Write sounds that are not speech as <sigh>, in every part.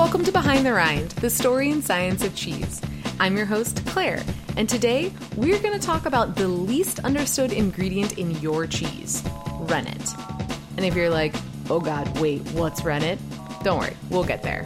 welcome to Behind the Rind, the story and science of cheese. I'm your host, Claire, and today we're going to talk about the least understood ingredient in your cheese rennet. And if you're like, oh god, wait, what's rennet? Don't worry, we'll get there.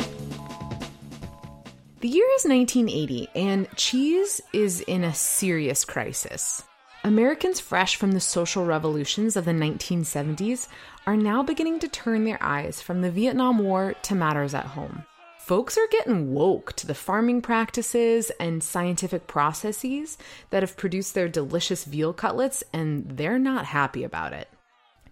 The year is 1980, and cheese is in a serious crisis. Americans fresh from the social revolutions of the 1970s are now beginning to turn their eyes from the Vietnam War to matters at home. Folks are getting woke to the farming practices and scientific processes that have produced their delicious veal cutlets, and they're not happy about it.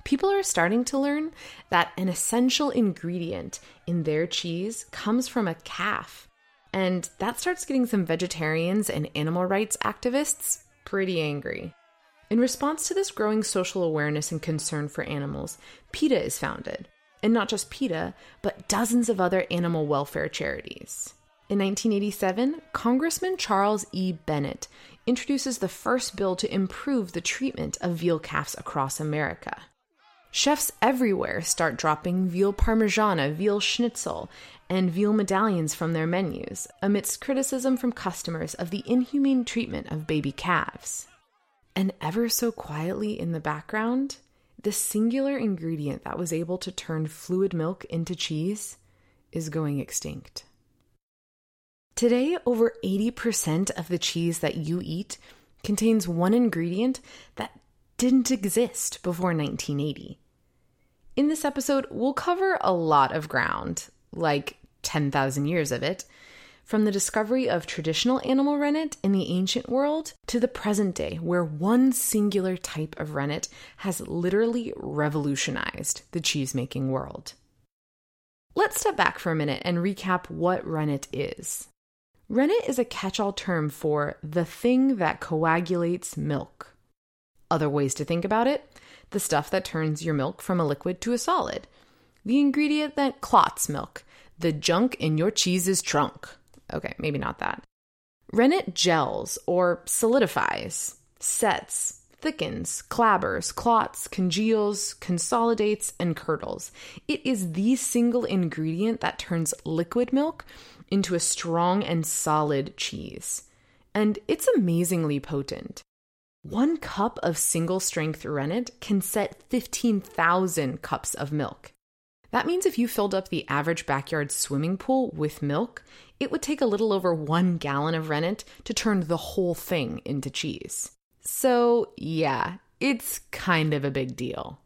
People are starting to learn that an essential ingredient in their cheese comes from a calf. And that starts getting some vegetarians and animal rights activists pretty angry. In response to this growing social awareness and concern for animals, PETA is founded. And not just PETA, but dozens of other animal welfare charities. In 1987, Congressman Charles E. Bennett introduces the first bill to improve the treatment of veal calves across America. Chefs everywhere start dropping veal parmigiana, veal schnitzel, and veal medallions from their menus, amidst criticism from customers of the inhumane treatment of baby calves. And ever so quietly in the background, the singular ingredient that was able to turn fluid milk into cheese is going extinct. Today, over 80% of the cheese that you eat contains one ingredient that didn't exist before 1980. In this episode, we'll cover a lot of ground, like 10,000 years of it, from the discovery of traditional animal rennet in the ancient world to the present day, where one singular type of rennet has literally revolutionized the cheesemaking world. Let's step back for a minute and recap what rennet is. Rennet is a catch all term for the thing that coagulates milk. Other ways to think about it the stuff that turns your milk from a liquid to a solid, the ingredient that clots milk, the junk in your cheese's trunk. Okay, maybe not that. Rennet gels or solidifies, sets, thickens, clabbers, clots, congeals, consolidates, and curdles. It is the single ingredient that turns liquid milk into a strong and solid cheese. And it's amazingly potent. One cup of single strength rennet can set 15,000 cups of milk. That means if you filled up the average backyard swimming pool with milk, it would take a little over one gallon of rennet to turn the whole thing into cheese. So, yeah, it's kind of a big deal.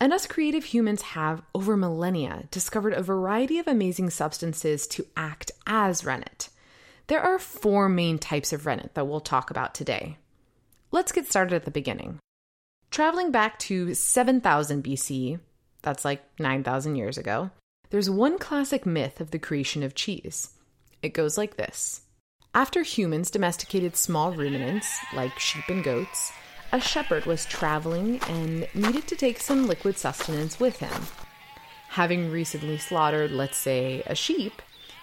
And us creative humans have, over millennia, discovered a variety of amazing substances to act as rennet. There are four main types of rennet that we'll talk about today. Let's get started at the beginning. Traveling back to 7000 BC, that's like 9,000 years ago, there's one classic myth of the creation of cheese. It goes like this After humans domesticated small ruminants, like sheep and goats, a shepherd was traveling and needed to take some liquid sustenance with him. Having recently slaughtered, let's say, a sheep,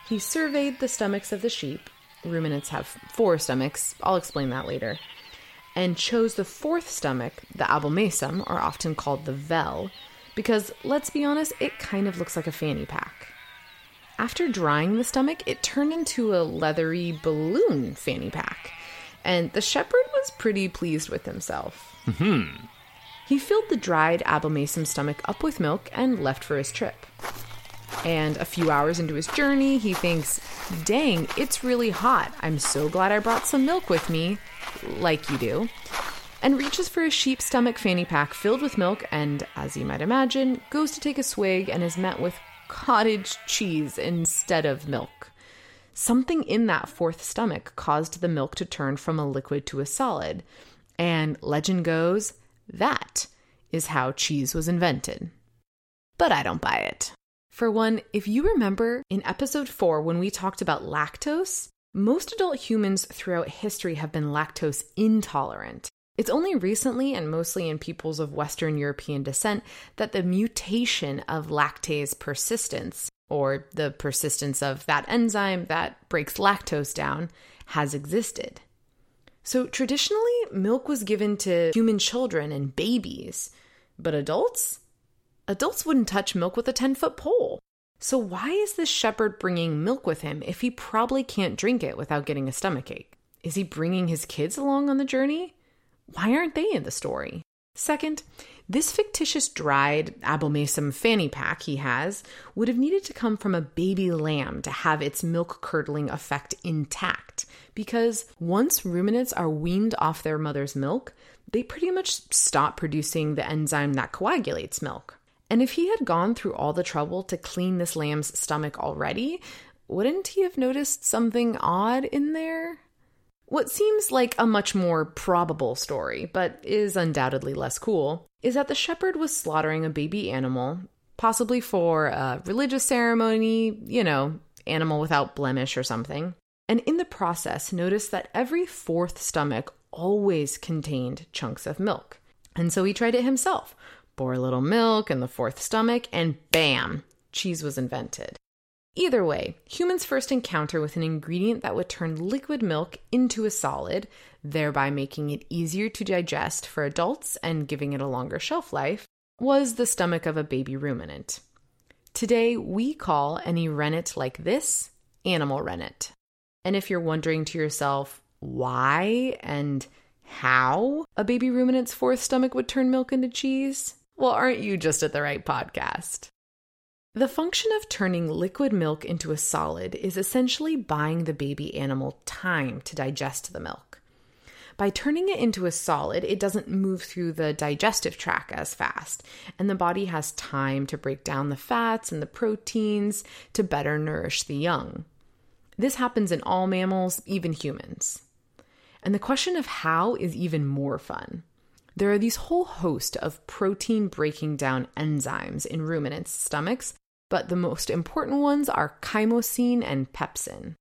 he surveyed the stomachs of the sheep. Ruminants have four stomachs, I'll explain that later. And chose the fourth stomach, the abomasum, or often called the vel, because let's be honest, it kind of looks like a fanny pack. After drying the stomach, it turned into a leathery balloon fanny pack, and the shepherd was pretty pleased with himself. Mm-hmm. He filled the dried abomasum stomach up with milk and left for his trip. And a few hours into his journey, he thinks, Dang, it's really hot. I'm so glad I brought some milk with me, like you do and reaches for a sheep stomach fanny pack filled with milk and, as you might imagine, goes to take a swig and is met with cottage cheese instead of milk. Something in that fourth stomach caused the milk to turn from a liquid to a solid, and legend goes that is how cheese was invented. But I don't buy it. For one, if you remember in episode 4 when we talked about lactose, most adult humans throughout history have been lactose intolerant. It's only recently, and mostly in peoples of Western European descent, that the mutation of lactase persistence, or the persistence of that enzyme that breaks lactose down, has existed. So traditionally, milk was given to human children and babies, but adults? Adults wouldn't touch milk with a 10 foot pole. So, why is this shepherd bringing milk with him if he probably can't drink it without getting a stomachache? Is he bringing his kids along on the journey? Why aren't they in the story? Second, this fictitious dried abomasum fanny pack he has would have needed to come from a baby lamb to have its milk curdling effect intact, because once ruminants are weaned off their mother's milk, they pretty much stop producing the enzyme that coagulates milk. And if he had gone through all the trouble to clean this lamb's stomach already, wouldn't he have noticed something odd in there? What seems like a much more probable story, but is undoubtedly less cool, is that the shepherd was slaughtering a baby animal, possibly for a religious ceremony, you know, animal without blemish or something. And in the process, noticed that every fourth stomach always contained chunks of milk. And so he tried it himself, bore a little milk in the fourth stomach, and bam, cheese was invented. Either way, humans' first encounter with an ingredient that would turn liquid milk into a solid, thereby making it easier to digest for adults and giving it a longer shelf life, was the stomach of a baby ruminant. Today, we call any rennet like this animal rennet. And if you're wondering to yourself why and how a baby ruminant's fourth stomach would turn milk into cheese, well, aren't you just at the right podcast? The function of turning liquid milk into a solid is essentially buying the baby animal time to digest the milk. By turning it into a solid, it doesn't move through the digestive tract as fast, and the body has time to break down the fats and the proteins to better nourish the young. This happens in all mammals, even humans. And the question of how is even more fun. There are these whole host of protein breaking down enzymes in ruminants' stomachs but the most important ones are chymosin and pepsin.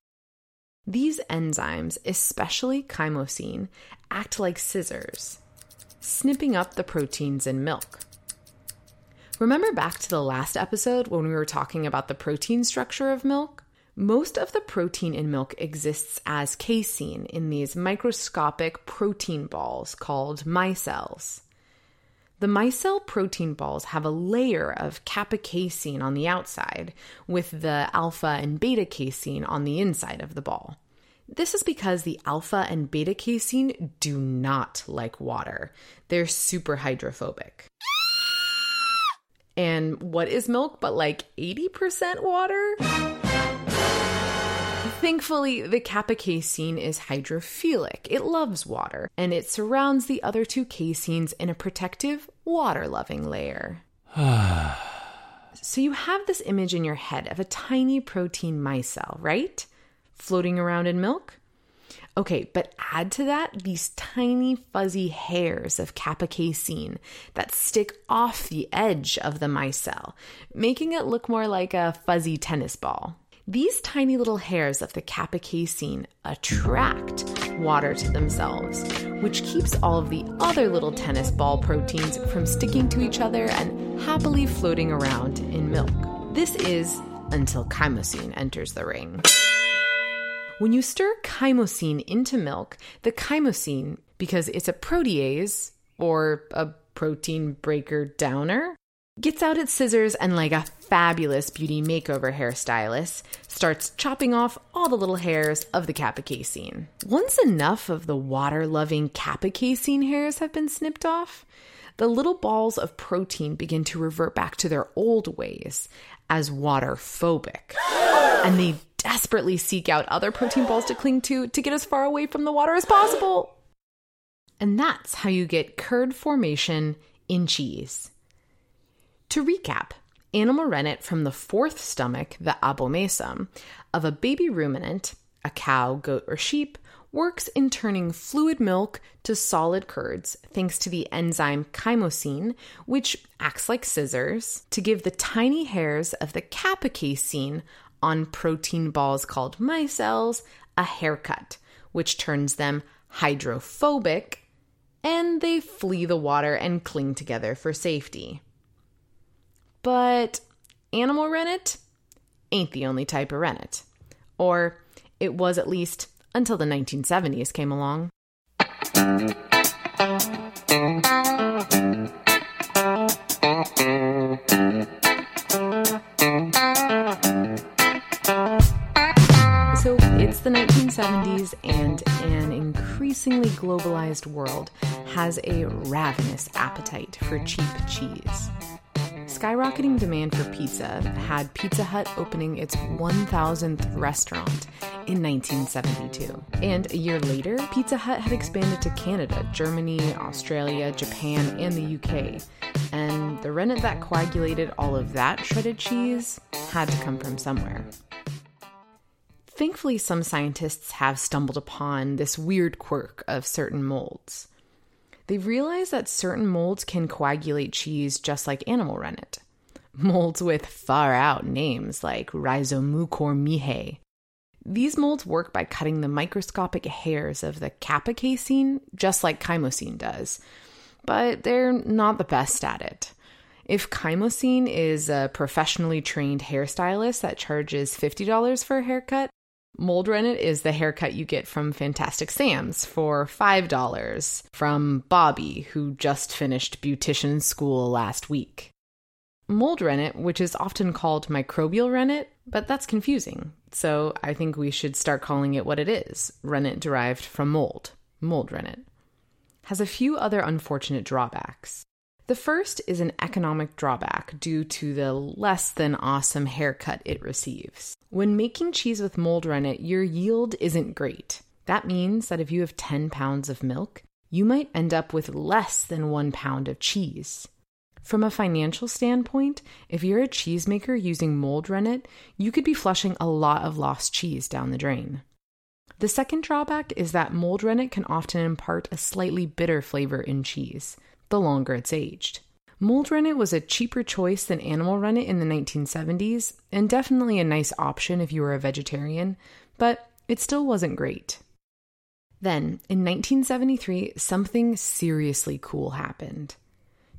These enzymes, especially chymosin, act like scissors, snipping up the proteins in milk. Remember back to the last episode when we were talking about the protein structure of milk? Most of the protein in milk exists as casein in these microscopic protein balls called micelles. The micelle protein balls have a layer of kappa casein on the outside, with the alpha and beta casein on the inside of the ball. This is because the alpha and beta casein do not like water. They're super hydrophobic. And what is milk but like 80% water? Thankfully, the kappa casein is hydrophilic. It loves water, and it surrounds the other two caseins in a protective, water loving layer. <sighs> so you have this image in your head of a tiny protein micelle, right? Floating around in milk? Okay, but add to that these tiny fuzzy hairs of kappa casein that stick off the edge of the micelle, making it look more like a fuzzy tennis ball. These tiny little hairs of the kappa attract water to themselves, which keeps all of the other little tennis ball proteins from sticking to each other and happily floating around in milk. This is until chymosin enters the ring. When you stir chymosin into milk, the chymosin, because it's a protease or a protein breaker downer, gets out its scissors and, like a fabulous beauty makeover hairstylist, starts chopping off all the little hairs of the kappa casein. Once enough of the water loving kappa casein hairs have been snipped off, the little balls of protein begin to revert back to their old ways as water phobic. and they desperately seek out other protein balls to cling to to get as far away from the water as possible. And that's how you get curd formation in cheese. To recap, animal rennet from the fourth stomach, the abomasum, of a baby ruminant, a cow, goat, or sheep, works in turning fluid milk to solid curds thanks to the enzyme chymosin, which acts like scissors to give the tiny hairs of the kappa casein on protein balls called micelles a haircut, which turns them hydrophobic and they flee the water and cling together for safety. But animal rennet ain't the only type of rennet. Or it was at least until the 1970s came along. So it's the 1970s, and an increasingly globalized world has a ravenous appetite for cheap cheese. Skyrocketing demand for pizza had Pizza Hut opening its 1000th restaurant in 1972. And a year later, Pizza Hut had expanded to Canada, Germany, Australia, Japan, and the UK. And the rennet that coagulated all of that shredded cheese had to come from somewhere. Thankfully, some scientists have stumbled upon this weird quirk of certain molds. They've realized that certain molds can coagulate cheese just like animal rennet. Molds with far out names like Rhizomucor miehei. These molds work by cutting the microscopic hairs of the casein, just like chymosin does, but they're not the best at it. If chymosin is a professionally trained hairstylist that charges $50 for a haircut, Mold Rennet is the haircut you get from Fantastic Sam's for $5 from Bobby, who just finished beautician school last week. Mold rennet, which is often called microbial rennet, but that's confusing. So I think we should start calling it what it is rennet derived from mold, mold rennet. Has a few other unfortunate drawbacks. The first is an economic drawback due to the less than awesome haircut it receives. When making cheese with mold rennet, your yield isn't great. That means that if you have 10 pounds of milk, you might end up with less than one pound of cheese. From a financial standpoint, if you're a cheesemaker using mold rennet, you could be flushing a lot of lost cheese down the drain. The second drawback is that mold rennet can often impart a slightly bitter flavor in cheese the longer it's aged. Mold rennet was a cheaper choice than animal rennet in the 1970s, and definitely a nice option if you were a vegetarian, but it still wasn't great. Then, in 1973, something seriously cool happened.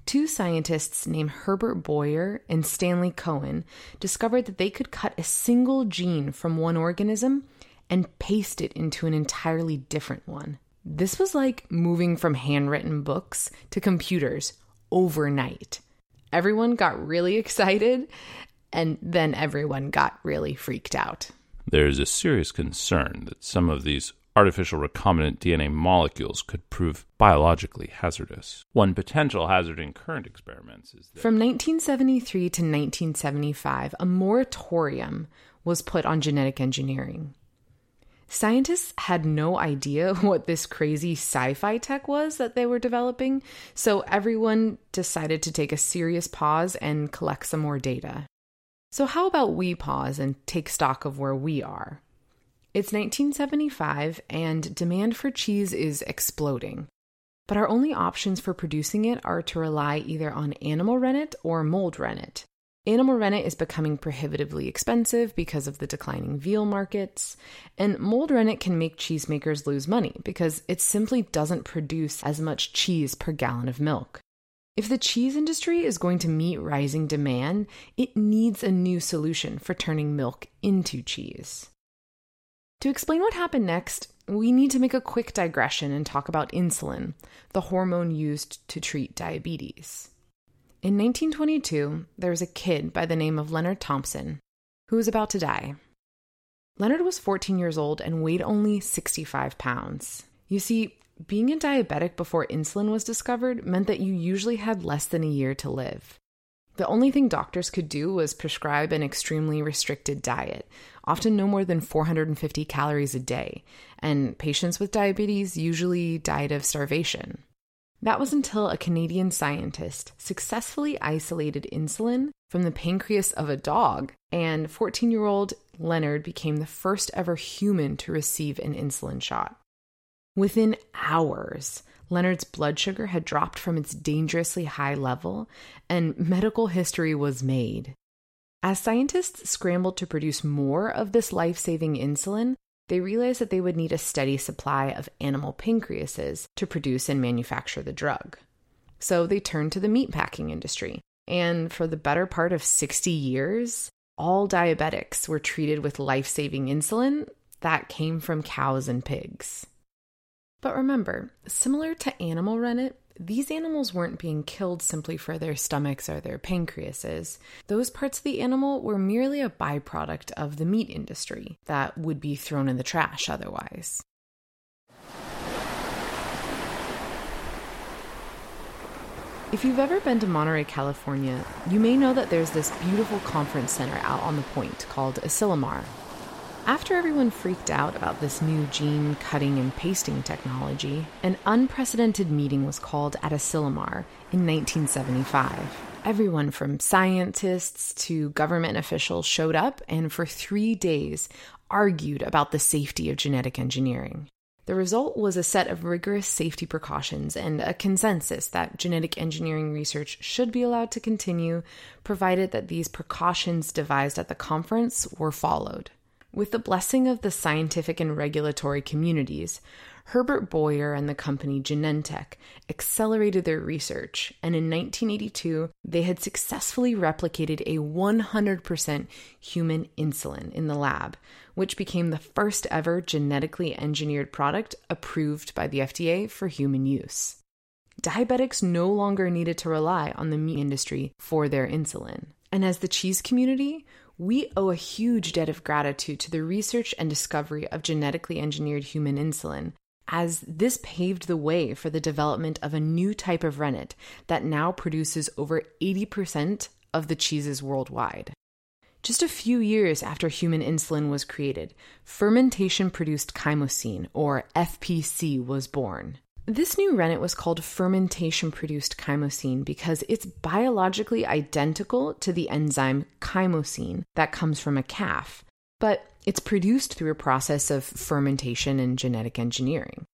Two scientists named Herbert Boyer and Stanley Cohen discovered that they could cut a single gene from one organism and paste it into an entirely different one. This was like moving from handwritten books to computers overnight. Everyone got really excited, and then everyone got really freaked out. There is a serious concern that some of these artificial recombinant DNA molecules could prove biologically hazardous. One potential hazard in current experiments is that. From 1973 to 1975, a moratorium was put on genetic engineering. Scientists had no idea <laughs> what this crazy sci fi tech was that they were developing, so everyone decided to take a serious pause and collect some more data. So, how about we pause and take stock of where we are? It's 1975 and demand for cheese is exploding. But our only options for producing it are to rely either on animal rennet or mold rennet. Animal rennet is becoming prohibitively expensive because of the declining veal markets, and mold rennet can make cheesemakers lose money because it simply doesn't produce as much cheese per gallon of milk. If the cheese industry is going to meet rising demand, it needs a new solution for turning milk into cheese. To explain what happened next, we need to make a quick digression and talk about insulin, the hormone used to treat diabetes. In 1922, there was a kid by the name of Leonard Thompson who was about to die. Leonard was 14 years old and weighed only 65 pounds. You see, being a diabetic before insulin was discovered meant that you usually had less than a year to live. The only thing doctors could do was prescribe an extremely restricted diet, often no more than 450 calories a day, and patients with diabetes usually died of starvation. That was until a Canadian scientist successfully isolated insulin from the pancreas of a dog, and 14 year old Leonard became the first ever human to receive an insulin shot. Within hours, Leonard's blood sugar had dropped from its dangerously high level, and medical history was made. As scientists scrambled to produce more of this life saving insulin, they realized that they would need a steady supply of animal pancreases to produce and manufacture the drug. So they turned to the meatpacking industry. And for the better part of 60 years, all diabetics were treated with life saving insulin that came from cows and pigs. But remember, similar to animal rennet, these animals weren't being killed simply for their stomachs or their pancreases. Those parts of the animal were merely a byproduct of the meat industry that would be thrown in the trash otherwise. If you've ever been to Monterey, California, you may know that there's this beautiful conference center out on the point called Asilomar. After everyone freaked out about this new gene cutting and pasting technology, an unprecedented meeting was called at Asilomar in 1975. Everyone from scientists to government officials showed up and for three days argued about the safety of genetic engineering. The result was a set of rigorous safety precautions and a consensus that genetic engineering research should be allowed to continue, provided that these precautions devised at the conference were followed. With the blessing of the scientific and regulatory communities, Herbert Boyer and the company Genentech accelerated their research, and in 1982, they had successfully replicated a 100% human insulin in the lab, which became the first ever genetically engineered product approved by the FDA for human use. Diabetics no longer needed to rely on the meat industry for their insulin. And as the cheese community, we owe a huge debt of gratitude to the research and discovery of genetically engineered human insulin as this paved the way for the development of a new type of rennet that now produces over 80% of the cheeses worldwide. Just a few years after human insulin was created, fermentation produced chymosin, or FPC, was born. This new rennet was called fermentation produced chymosin because it's biologically identical to the enzyme chymosin that comes from a calf, but it's produced through a process of fermentation and genetic engineering.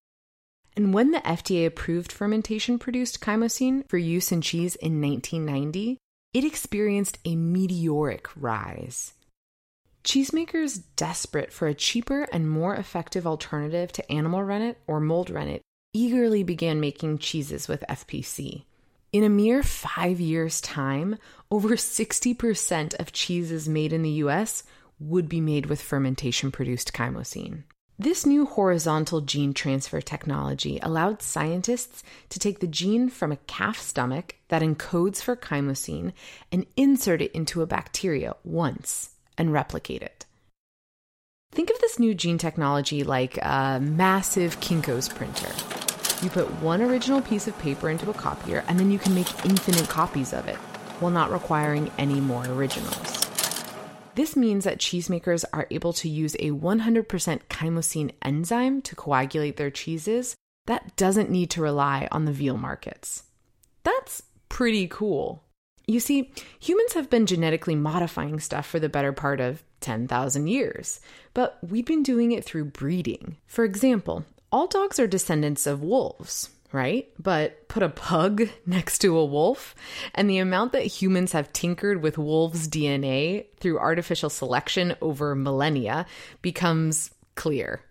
And when the FDA approved fermentation produced chymosin for use in cheese in 1990, it experienced a meteoric rise. Cheesemakers desperate for a cheaper and more effective alternative to animal rennet or mold rennet eagerly began making cheeses with FPC. In a mere five years' time, over 60% of cheeses made in the US would be made with fermentation produced chymosin. This new horizontal gene transfer technology allowed scientists to take the gene from a calf stomach that encodes for chymosin and insert it into a bacteria once and replicate it. Think of this new gene technology like a massive Kinko's printer. You put one original piece of paper into a copier, and then you can make infinite copies of it while not requiring any more originals. This means that cheesemakers are able to use a 100% chymosin enzyme to coagulate their cheeses that doesn't need to rely on the veal markets. That's pretty cool. You see, humans have been genetically modifying stuff for the better part of 10,000 years, but we've been doing it through breeding. For example, all dogs are descendants of wolves right? But put a pug <laughs> next to a wolf, and the amount that humans have tinkered with wolves' DNA through artificial selection over millennia becomes clear.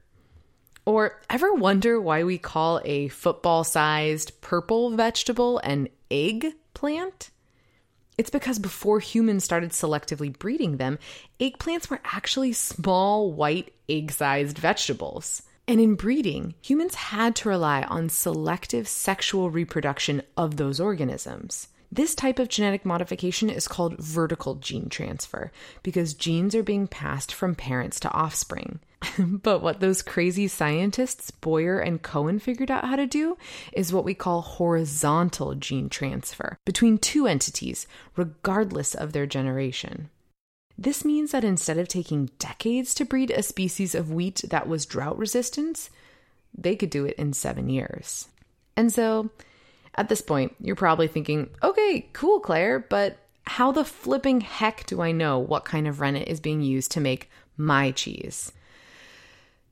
Or ever wonder why we call a football sized purple vegetable an eggplant? It's because before humans started selectively breeding them, eggplants were actually small, white, egg sized vegetables. And in breeding, humans had to rely on selective sexual reproduction of those organisms. This type of genetic modification is called vertical gene transfer because genes are being passed from parents to offspring. <laughs> but what those crazy scientists, Boyer and Cohen, figured out how to do is what we call horizontal gene transfer between two entities, regardless of their generation. This means that instead of taking decades to breed a species of wheat that was drought resistant, they could do it in seven years. And so, at this point, you're probably thinking, okay, cool, Claire, but how the flipping heck do I know what kind of rennet is being used to make my cheese?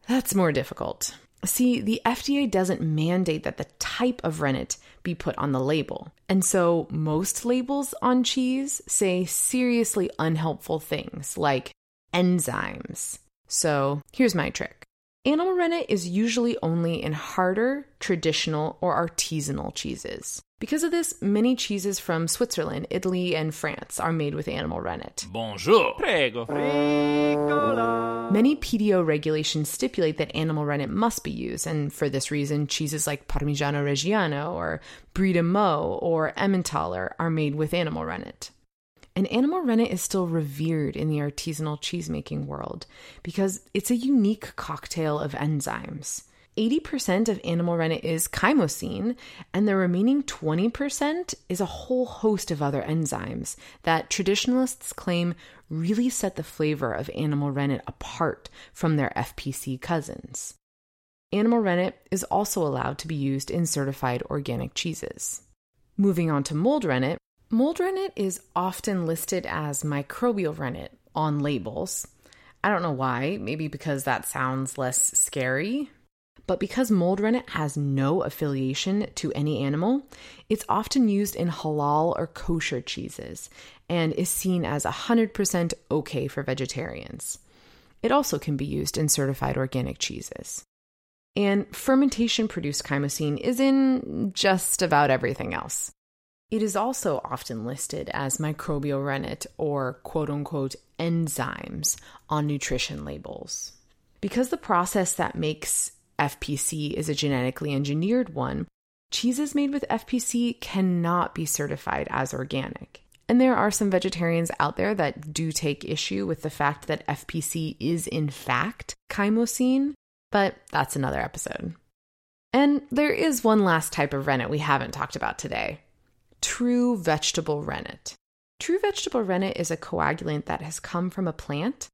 That's more difficult. See, the FDA doesn't mandate that the type of rennet be put on the label. And so most labels on cheese say seriously unhelpful things like enzymes. So here's my trick. Animal rennet is usually only in harder, traditional, or artisanal cheeses. Because of this, many cheeses from Switzerland, Italy, and France are made with animal rennet. Bonjour. Prego. Many PDO regulations stipulate that animal rennet must be used, and for this reason, cheeses like Parmigiano Reggiano or Brie de Meaux or Emmentaler are made with animal rennet. And animal rennet is still revered in the artisanal cheesemaking world because it's a unique cocktail of enzymes. 80% of animal rennet is chymosin, and the remaining 20% is a whole host of other enzymes that traditionalists claim really set the flavor of animal rennet apart from their FPC cousins. Animal rennet is also allowed to be used in certified organic cheeses. Moving on to mold rennet, mold rennet is often listed as microbial rennet on labels. I don't know why, maybe because that sounds less scary, but because mold rennet has no affiliation to any animal, it's often used in halal or kosher cheeses and is seen as 100% okay for vegetarians. It also can be used in certified organic cheeses. And fermentation produced chymosin is in just about everything else. It is also often listed as microbial rennet or quote unquote enzymes on nutrition labels. Because the process that makes FPC is a genetically engineered one, cheeses made with FPC cannot be certified as organic. And there are some vegetarians out there that do take issue with the fact that FPC is in fact chymosin, but that's another episode. And there is one last type of rennet we haven't talked about today true vegetable rennet. True vegetable rennet is a coagulant that has come from a plant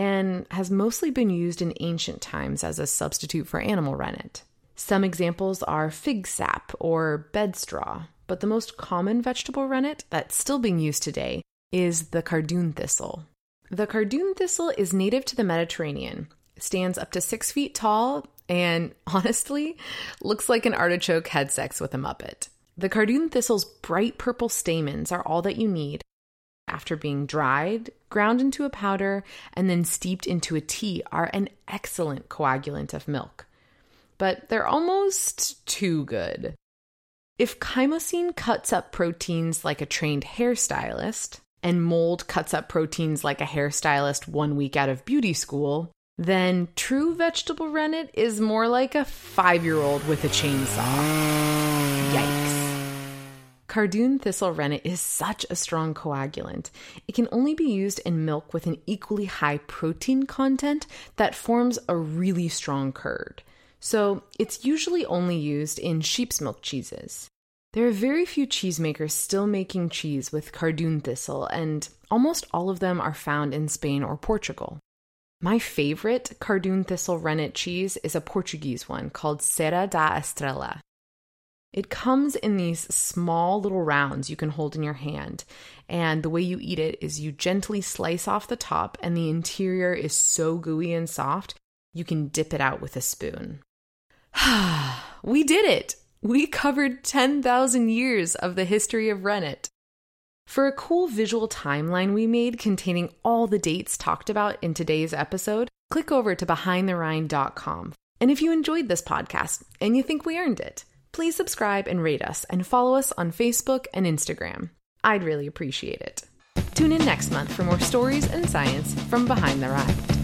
and has mostly been used in ancient times as a substitute for animal rennet. Some examples are fig sap or bed straw, but the most common vegetable rennet that's still being used today is the cardoon thistle. The cardoon thistle is native to the Mediterranean, stands up to six feet tall, and <laughs> honestly, looks like an artichoke had sex with a Muppet. The cardoon thistle's bright purple stamens are all that you need after being dried, ground into a powder, and then steeped into a tea are an excellent coagulant of milk. But they're almost too good. If chymosin cuts up proteins like a trained hairstylist, and mold cuts up proteins like a hairstylist one week out of beauty school, then true vegetable rennet is more like a five year old with a chainsaw. Yikes. Cardoon thistle rennet is such a strong coagulant. It can only be used in milk with an equally high protein content that forms a really strong curd. So it's usually only used in sheep's milk cheeses. There are very few cheesemakers still making cheese with cardoon thistle, and almost all of them are found in Spain or Portugal. My favorite cardoon thistle rennet cheese is a Portuguese one called Serra da Estrela. It comes in these small little rounds you can hold in your hand. And the way you eat it is you gently slice off the top, and the interior is so gooey and soft, you can dip it out with a spoon. <sighs> we did it! We covered 10,000 years of the history of rennet. For a cool visual timeline we made containing all the dates talked about in today's episode, click over to behindtherind.com. And if you enjoyed this podcast and you think we earned it, please subscribe and rate us and follow us on Facebook and Instagram. I'd really appreciate it. Tune in next month for more stories and science from behind the Rind.